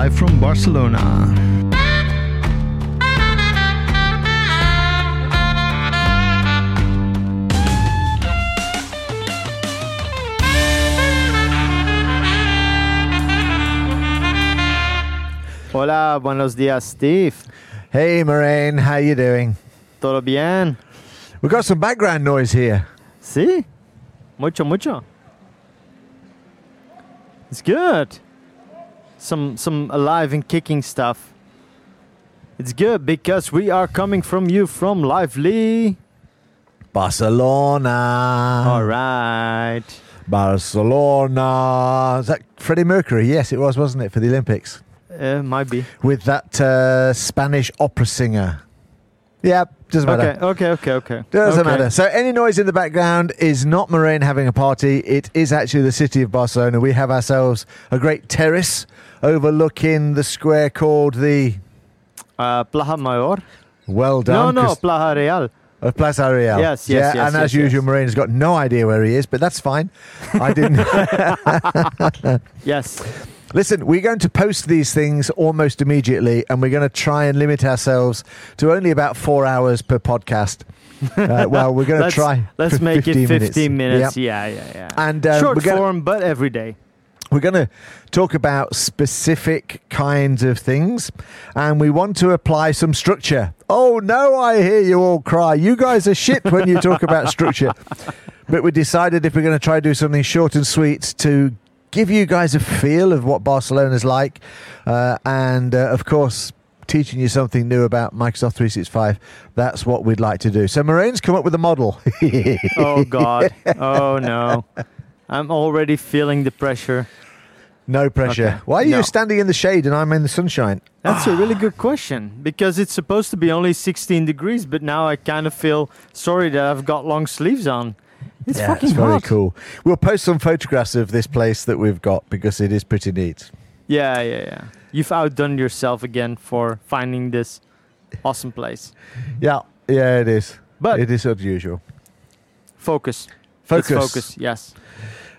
live from Barcelona. Hola, buenos días, Steve. Hey, Marijn, how you doing? ¿Todo bien? We've got some background noise here. Sí. Mucho, mucho. It's good. Some some alive and kicking stuff. It's good because we are coming from you from Lively. Barcelona. All right. Barcelona. Is that Freddie Mercury? Yes, it was, wasn't it, for the Olympics? Uh, might be. With that uh, Spanish opera singer. Yeah, doesn't matter. Okay, okay, okay, okay. Doesn't okay. matter. So any noise in the background is not Marijn having a party. It is actually the city of Barcelona. We have ourselves a great terrace overlooking the square called the. Uh, Plaza Mayor. Well done. No, no, Plaza Real. Of Plaza Real. Yes, yes, yeah, yes, And yes, as usual, yes. Marijn has got no idea where he is, but that's fine. I didn't. Yes. Listen, we're going to post these things almost immediately, and we're going to try and limit ourselves to only about four hours per podcast. Uh, well, we're going to try. Let's make it 15 15 minutes. Yep. Yeah, yeah, yeah. And uh, Short gonna- form, but every day. We're going to talk about specific kinds of things, and we want to apply some structure. Oh no, I hear you all cry. You guys are shit when you talk about structure. But we decided if we're going to try to do something short and sweet to give you guys a feel of what Barcelona's like, uh, and uh, of course. Teaching you something new about Microsoft 365. That's what we'd like to do. So, Marijn's come up with a model. Oh God. Oh no. I'm already feeling the pressure. no pressure. Okay. Why are you standing in the shade and I'm in the sunshine? That's a really good question because it's supposed to be only 16 degrees, but now I kind of feel sorry that I've got long sleeves on. It's yeah, fucking it's very hot. cool. We'll post some photographs of this place that we've got because it is pretty neat. Yeah, yeah, yeah. You've outdone yourself again for finding this awesome place. Yeah, yeah, it is. But it is unusual. focus. Focus. It's focus. Yes.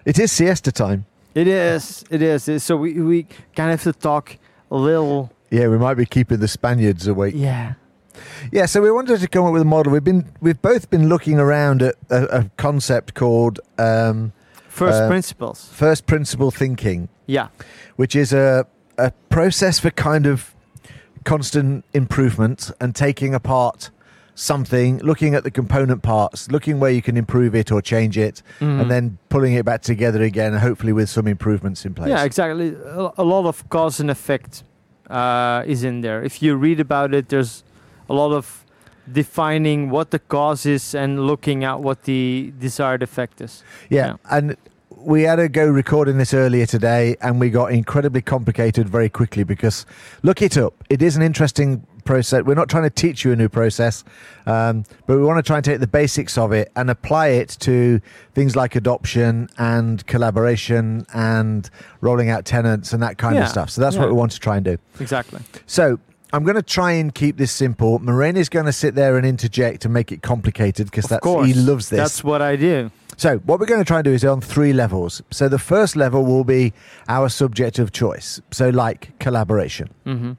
It is siesta time. It is. It is. So we we kind of have to talk a little. Yeah, we might be keeping the Spaniards awake. Yeah. Yeah, so we wanted to come up with a model. We've been we've both been looking around at a, a concept called um, First Uh, principles. first principle thinking, Yeah. which is a a process for kind of constant improvement and taking apart something, looking at the component parts, looking where you can improve it or change it, Mhm. and then pulling it back together again, hopefully with some improvements in place. Yeah, exactly. A, a lot of cause and effect uh, is in there. If you read about it, there's a lot of defining what the cause is and looking at what the desired effect is. Yeah, Yeah. and we had to go recording this earlier today, and we got incredibly complicated very quickly because look it up. It is an interesting process. We're not trying to teach you a new process, um, but we want to try and take the basics of it and apply it to things like adoption and collaboration and rolling out tenants and that kind Yeah, of stuff. So that's what we want to try and do. Exactly. So I'm going to try and keep this simple. Marijn is going to sit there and interject and make it complicated because that's course. he loves this. That's what I do. So, what we're going to try and do is on three levels. So, the first level will be our subject of choice. So, like collaboration. hmm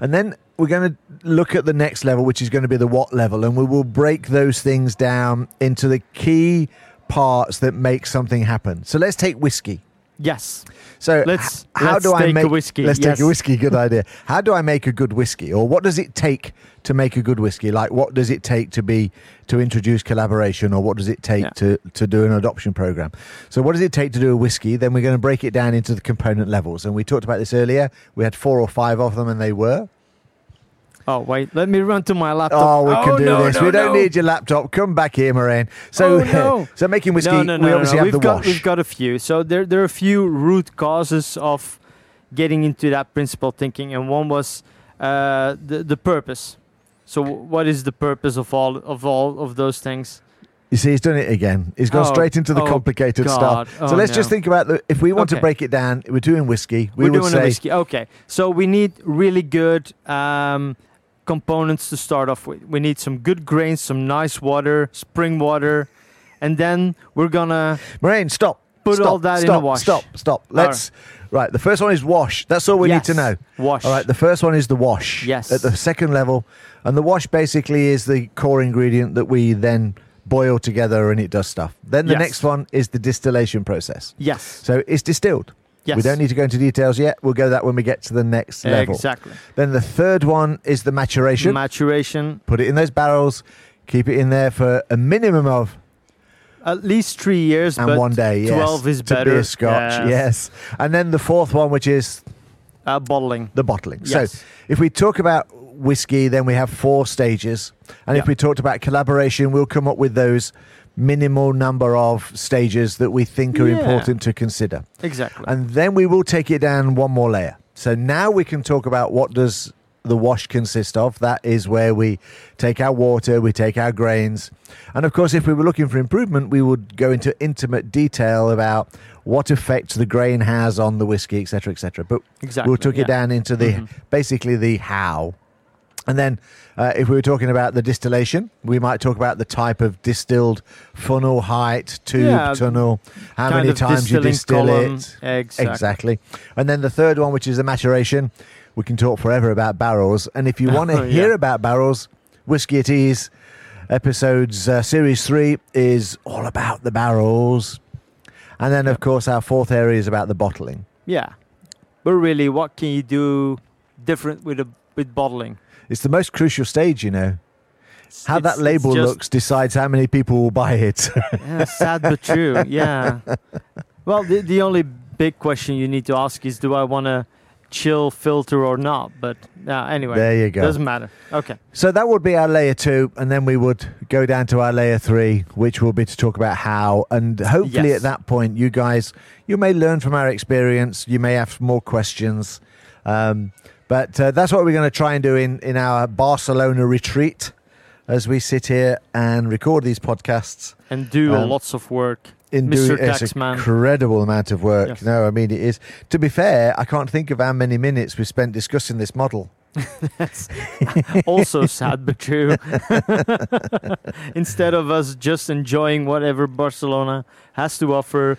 And then we're going to look at the next level, which is going to be the what level. And we will break those things down into the key parts that make something happen. So, let's take whiskey. Yes. So, Let's- h- how let's do I take a make whiskey, Let's yes. take a whiskey. Good idea. How do I make a good whiskey, or what does it take to make a good whiskey? Like, what does it take to be to introduce collaboration, or what does it take Yeah. to to do an adoption program? So, what does it take to do a whiskey? Then we're going to break it down into the component levels, and we talked about this earlier. We had four or five of them, and they were. Oh wait, let me run to my laptop. Oh, we can do no, this. no, we don't no. need your laptop. Come back here, Marijn. So, Oh, no. so making whiskey, No, no, no, we no, obviously no. have We've the got wash. we've got a few. So there there are a few root causes of getting into that principle thinking, and one was uh, the the purpose. So what is the purpose of all of all of those things? You see, he's done it again. He's gone Oh, straight into the oh, complicated God. stuff. So Oh, let's just think about the. If we want to break it down, we're doing whiskey. We We're would doing say a whiskey. Okay, so we need really good um, components to start off with. We need some good grains, some nice water, spring water, and then we're gonna Marijn, stop. put stop, all that stop, in a wash. Stop, stop. Let's. Right, the first one is wash. That's all we Yes. need to know. Wash. All right, the first one is the wash. Yes. At the second level. And the wash basically is the core ingredient that we then boil together and it does stuff. Then the Yes. next one is the distillation process. yes. So it's distilled. Yes. We don't need to go into details yet. We'll go to that when we get to the next level. Exactly. Then the third one is the maturation. Maturation. Put it in those barrels, keep it in there for a minimum of At least three years, and but one day. Yes, 12 is to better. Be a scotch, yes. And then the fourth one, which is Uh, bottling. the bottling. Yes. So if we talk about whiskey, then we have four stages. And if we talked about collaboration, we'll come up with those minimal number of stages that we think are Yeah. important to consider. Exactly. And then we will take it down one more layer. So now we can talk about what does the wash consist of. That is where we take our water, we take our grains. And of course, if we were looking for improvement, we would go into intimate detail about what effect the grain has on the whiskey, etc., etc. But exactly. we'll took it down into the Mhm. basically the how. And then, uh, if we were talking about the distillation, we might talk about the type of distilled funnel height, tube, Yeah, tunnel, how many times you distill column. it. Exactly. Exactly. And then the third one, which is the maturation, we can talk forever about barrels. And if you want to Oh, Yeah. hear about barrels, Whiskey at Ease, episodes uh, series three is all about the barrels. And then, of course, our fourth area is about the bottling. Yeah. But really, what can you do different with a, with bottling? It's the most crucial stage, you know. How It's- that label just- looks decides how many people will buy it. Yeah, sad but true. Yeah. Well, the, the only big question you need to ask is, do I want to chill filter or not? But uh, anyway, there you go. doesn't matter. Okay. So that would be our layer two, and then we would go down to our layer three, which will be to talk about how. And hopefully, Yes. at that point, you guys, you may learn from our experience. You may have more questions, um, but uh, that's what we're going to try and do in in our Barcelona retreat, as we sit here and record these podcasts. And do Um, lots of work. In Mr. doing it's Taxman. incredible amount of work. Yes. No, I mean it is. To be fair, I can't think of how many minutes we spent discussing this model. That's also sad but true. Instead of us just enjoying whatever Barcelona has to offer,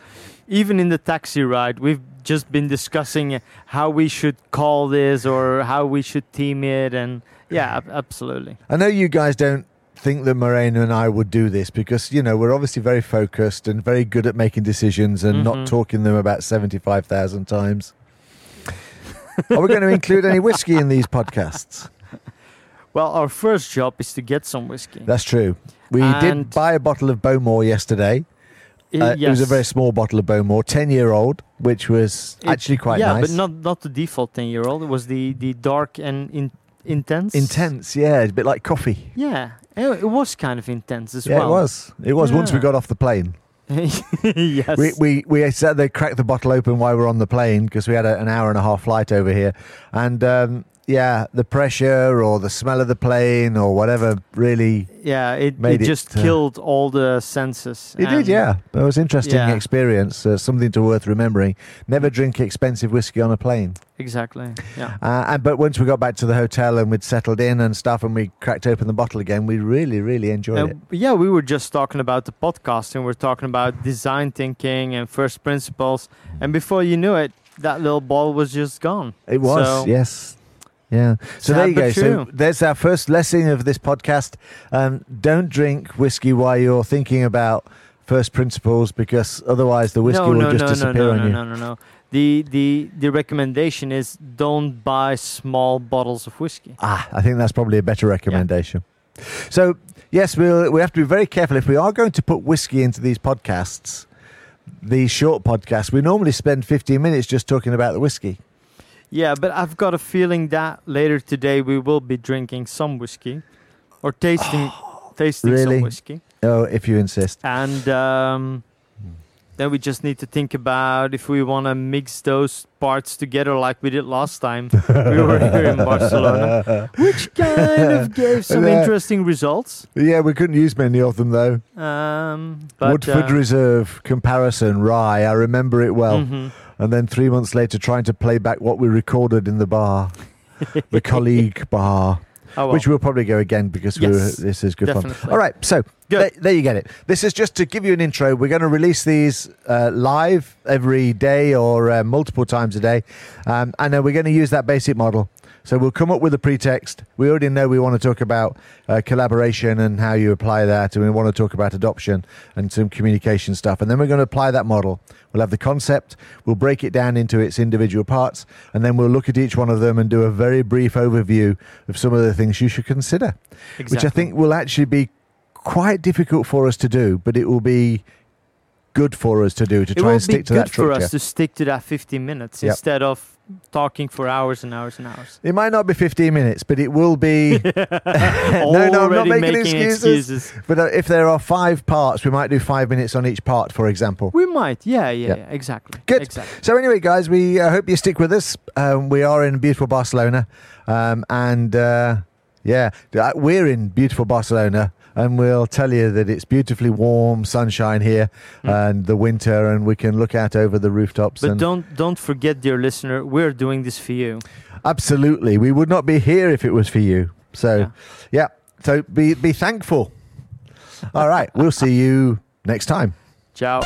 even in the taxi ride, we've just been discussing how we should call this or how we should team it. And yeah, ab- absolutely. I know you guys don't think that Marijn and I would do this because, you know, we're obviously very focused and very good at making decisions and Mhm. not talking them about 75,000 times. Are we going to include any whiskey in these podcasts? Well, our first job is to get some whiskey. That's true. We did buy a bottle of Bowmore yesterday. I- Uh, It was a very small bottle of Bowmore, 10 year old, which was It- actually quite yeah, nice. but not not the default ten year old. It was the the dark and in, intense. Intense, yeah, a bit like coffee. Yeah, it it was kind of intense as yeah, well. it was. It was once we got off the plane. yes. We, we, we sat there, cracked the bottle open while we were on the plane because we had a, an hour and a half flight over here. And um, yeah, the pressure or the smell of the plane or whatever really. yeah, it, it it, just uh, killed all the senses. It did, yeah. It was interesting Yeah. experience, uh, something to worth remembering. Never drink expensive whiskey on a plane. Exactly. Yeah. Uh, and but once we got back to the hotel and we'd settled in and stuff, and we cracked open the bottle again, we really, really enjoyed it. yeah, we were just talking about the podcast and we're talking about design thinking and first principles. And before you knew it, that little ball was just gone. It was, So- yes. Yeah. So Sad there you go. So there's our first lesson of this podcast. Um, don't drink whiskey while you're thinking about first principles because otherwise the whiskey no, will no, just no, disappear no, on no, you. no, no, no. The, the, the recommendation is don't buy small bottles of whiskey. Ah, I think that's probably a better recommendation. So yes, we'll, we have to be very careful if we are going to put whiskey into these podcasts. These short podcasts, we normally spend 15 minutes just talking about the whiskey. Yeah, but I've got a feeling that later today we will be drinking some whiskey or tasting tasting really? some whiskey. Oh, if you insist. And um, then we just need to think about if we want to mix those parts together like we did last time we were here in Barcelona, which kind of gave some Yeah. interesting results. Yeah, we couldn't use many of them though. Um, but, Woodford uh, Reserve comparison rye. I remember it well. mhm. And then three months later, trying to play back what we recorded in the bar, the colleague bar. Oh, well. which we'll probably go again because Yes, this is good fun. All right, so Good. there, you get it. This is just to give you an intro. We're going to release these uh, live every day or uh, multiple times a day, um, and then we're going to use that basic model. So we'll come up with a pretext. We already know we want to talk about uh, collaboration and how you apply that, and we want to talk about adoption and some communication stuff. And then we're going to apply that model. We'll have the concept. We'll break it down into its individual parts, and then we'll look at each one of them and do a very brief overview of some of the things you should consider exactly. which I think will actually be quite difficult for us to do, but it will be good for us to do to it try will and stick be to good that for us to stick to that 15 minutes Yep. instead of talking for hours and hours and hours. It might not be 15 minutes, but it will be. no, no, I'm not making, making excuses. excuses. But uh, if there are five parts, we might do five minutes on each part, for example. We might, yeah, yeah, Yeah. yeah, exactly. Good. Exactly. So anyway, guys, we uh, hope you stick with us. Um, we are in beautiful Barcelona, um, and uh, yeah, uh, we're in beautiful Barcelona, and we'll tell you that it's beautifully warm, sunshine here, Mm. and the winter, and we can look out over the rooftops. But don't don't forget, dear listener, we're doing this for you. absolutely, we would not be here if it was for you. So Yeah. yeah, so be be thankful. All right, we'll see you next time. Ciao.